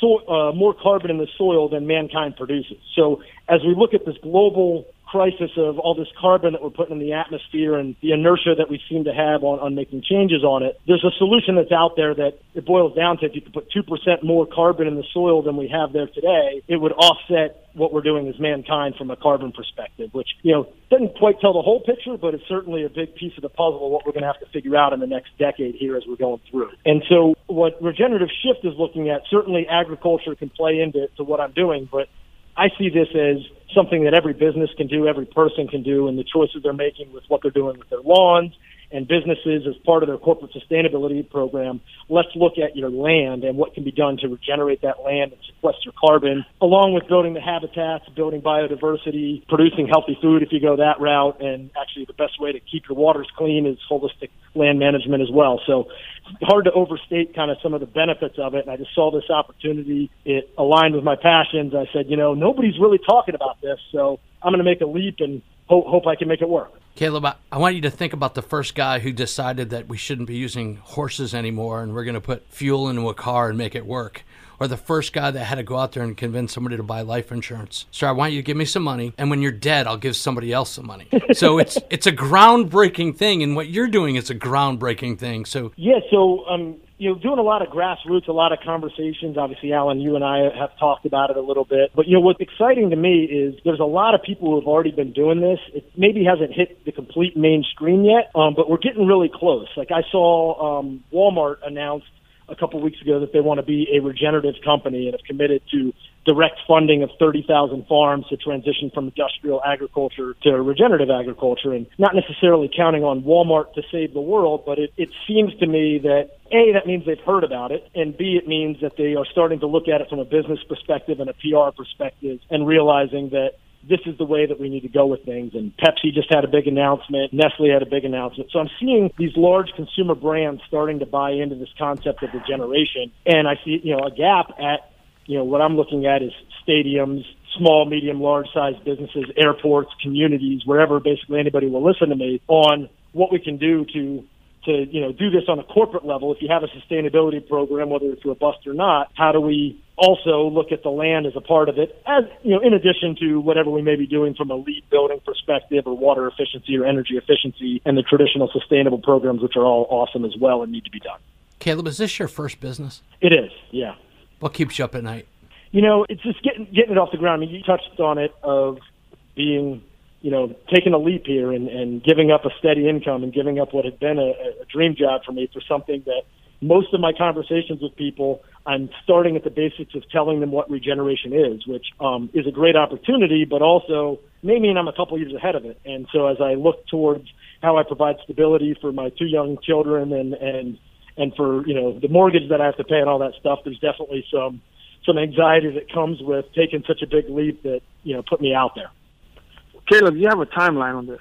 so, uh, more carbon in the soil than mankind produces. So as we look at this global crisis of all this carbon that we're putting in the atmosphere and the inertia that we seem to have on, on making changes on it, there's a solution that's out there that it boils down to if you could put 2% more carbon in the soil than we have there today, it would offset what we're doing as mankind from a carbon perspective, which, you know, doesn't quite tell the whole picture, but it's certainly a big piece of the puzzle of what we're going to have to figure out in the next decade here as we're going through. And so what regenerative shift is looking at, certainly agriculture can play into to what I'm doing, but I see this as something that every business can do, every person can do, and the choices they're making with what they're doing with their lawns and businesses as part of their corporate sustainability program. Let's look at your land and what can be done to regenerate that land and sequester carbon, along with building the habitats, building biodiversity, producing healthy food if you go that route, and actually the best way to keep your waters clean is holistic land management as well. So hard to overstate kind of some of the benefits of it. And I just saw this opportunity. It aligned with my passions. I said, you know, nobody's really talking about this, so I'm going to make a leap and hope, hope I can make it work. Caleb, I want you to think about the first guy who decided that we shouldn't be using horses anymore and we're going to put fuel into a car and make it work or the first guy that had to go out there and convince somebody to buy life insurance. Sir, I want you to give me some money, and when you're dead, I'll give somebody else some money. so it's it's a groundbreaking thing, and what you're doing is a groundbreaking thing. So yeah, so um, you know, doing a lot of grassroots, a lot of conversations. Obviously, Allen, you and I have talked about it a little bit. But, you know, what's exciting to me is there's a lot of people who have already been doing this. It maybe hasn't hit the complete mainstream yet, um, but we're getting really close. Like I saw um, Walmart announce a couple weeks ago that they want to be a regenerative company and have committed to direct funding of 30,000 farms to transition from industrial agriculture to regenerative agriculture and not necessarily counting on Walmart to save the world, but it, it seems to me that A, that means they've heard about it, and B, it means that they are starting to look at it from a business perspective and a PR perspective and realizing that this is the way that we need to go with things. And Pepsi just had a big announcement. Nestle had a big announcement. So I'm seeing these large consumer brands starting to buy into this concept of regeneration. And I see, you know, a gap at, you know, what I'm looking at is stadiums, small, medium, large size businesses, airports, communities, wherever basically anybody will listen to me on what we can do to to you know do this on a corporate level if you have a sustainability program whether it's robust or not how do we also look at the land as a part of it, as you know, in addition to whatever we may be doing from a LEED building perspective or water efficiency or energy efficiency and the traditional sustainable programs, which are all awesome as well and need to be done. Caleb, is this your first business? It is, yeah. What keeps you up at night? You know, it's just getting getting it off the ground. I mean, you touched on it of being, you know, taking a leap here and, and giving up a steady income and giving up what had been a, a dream job for me for something that most of my conversations with people, I'm starting at the basics of telling them what regeneration is, which um, is a great opportunity, but also may mean I'm a couple years ahead of it. And so as I look towards how I provide stability for my two young children and and and for you know the mortgage that I have to pay and all that stuff, there's definitely some some anxiety that comes with taking such a big leap that you know put me out there. Caleb, you have a timeline on this.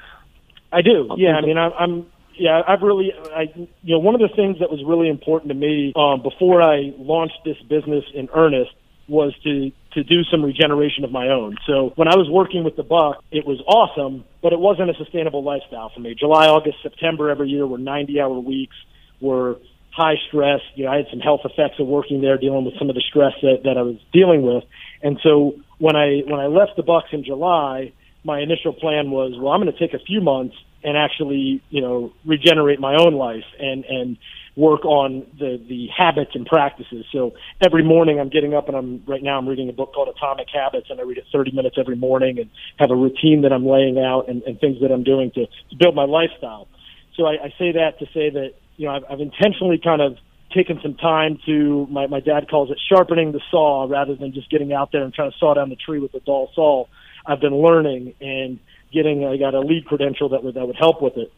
I do. Yeah, I mean, I'm, I'm yeah, I've really, I, you know, one of the things that was really important to me um, before I launched this business in earnest was to to do some regeneration of my own. So when I was working with the Buck, it was awesome, but it wasn't a sustainable lifestyle for me. July, August, September every year were 90 hour weeks, were high stress. You know, I had some health effects of working there, dealing with some of the stress that, that I was dealing with. And so when I when I left the Bucs in July, my initial plan was, well, I'm going to take a few months and actually, you know, regenerate my own life and and work on the the habits and practices. So every morning I'm getting up and I'm right now I'm reading a book called Atomic Habits and I read it 30 minutes every morning and have a routine that I'm laying out and, and things that I'm doing to, to build my lifestyle. So I, I say that to say that you know I've, I've intentionally kind of taken some time to my my dad calls it sharpening the saw rather than just getting out there and trying to saw down the tree with a dull saw. I've been learning and getting I got a LEED credential that would that would help with it.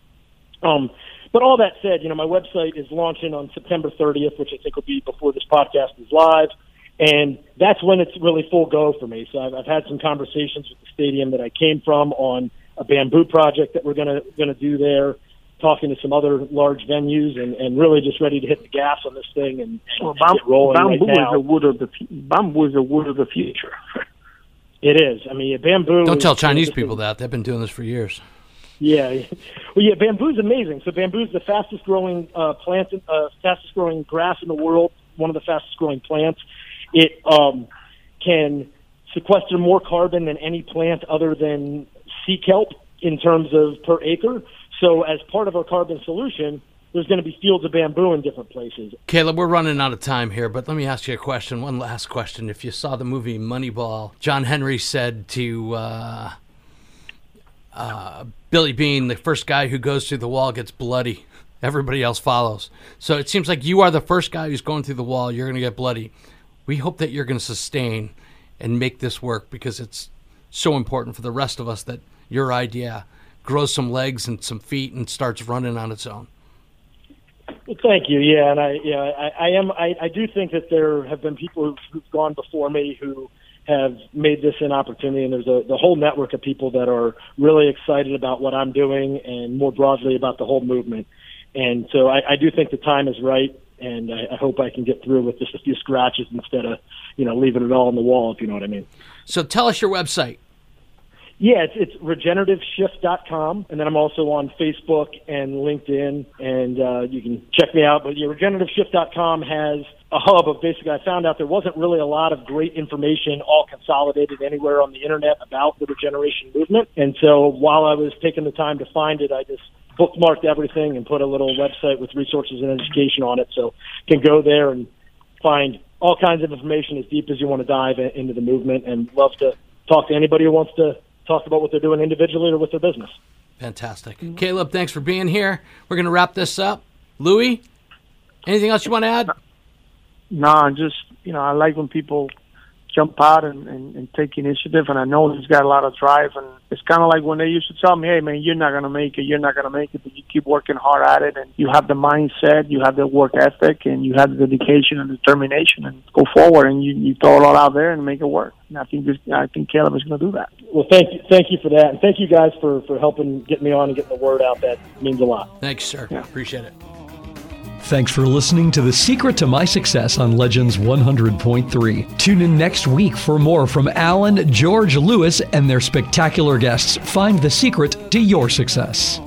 Um, but all that said, you know, my website is launching on September 30th, which I think will be before this podcast is live, and that's when it's really full go for me. So I've, I've had some conversations with the stadium that I came from on a bamboo project that we're gonna gonna do there. Talking to some other large venues and, and really just ready to hit the gas on this thing and, and well, bam- get rolling bamboo right now. is the wood of the bamboo is the wood of the future. It is. I mean, bamboo. Don't tell Chinese people that. They've been doing this for years. Yeah, well, yeah, bamboo's amazing. So bamboo's the fastest growing uh, plant, uh, fastest growing grass in the world. One of the fastest growing plants. It um, can sequester more carbon than any plant other than sea kelp in terms of per acre. So as part of our carbon solution, there's going to be fields of bamboo in different places. Caleb, we're running out of time here, but let me ask you a question. One last question. If you saw the movie Moneyball, John Henry said to uh, uh, Billy Beane, the first guy who goes through the wall gets bloody. Everybody else follows. So it seems like you are the first guy who's going through the wall. You're going to get bloody. We hope that you're going to sustain and make this work because it's so important for the rest of us that your idea grows some legs and some feet and starts running on its own. Well, thank you. Yeah, and I, yeah, I, I am. I, I do think that there have been people who've, who've gone before me who have made this an opportunity, and there's a the whole network of people that are really excited about what I'm doing, and more broadly about the whole movement. And so I, I do think the time is right, and I, I hope I can get through with just a few scratches instead of you know leaving it all on the wall, if you know what I mean. So tell us your website. Yeah, it's, it's regenerativeshift.com, and then I'm also on Facebook and LinkedIn, and uh, you can check me out. But yeah, regenerativeshift.com has a hub of basically, I found out there wasn't really a lot of great information all consolidated anywhere on the internet about the regeneration movement. And so while I was taking the time to find it, I just bookmarked everything and put a little website with resources and education on it. So you can go there and find all kinds of information as deep as you want to dive into the movement and love to talk to anybody who wants to talk about what they're doing individually or with their business. Fantastic. Caleb, thanks for being here. We're going to wrap this up. Luis, anything else you want to add? No, just you know, I like when people jump out and, and, and take initiative, and I know he's got a lot of drive. And it's kind of like when they used to tell me, "Hey, man, you're not gonna make it. You're not gonna make it, but you keep working hard at it, and you have the mindset, you have the work ethic, and you have the dedication and determination, and go forward, and you you throw it all out there and make it work." And I think this, I think Caleb is gonna do that. Well, thank you, thank you for that, and thank you guys for for helping get me on and getting the word out. That means a lot. Thanks, sir. Yeah. Appreciate it. Thanks for listening to The Secret to My Success on Legends 100.3. Tune in next week for more from Allen, George, Luis, and their spectacular guests. Find the secret to your success.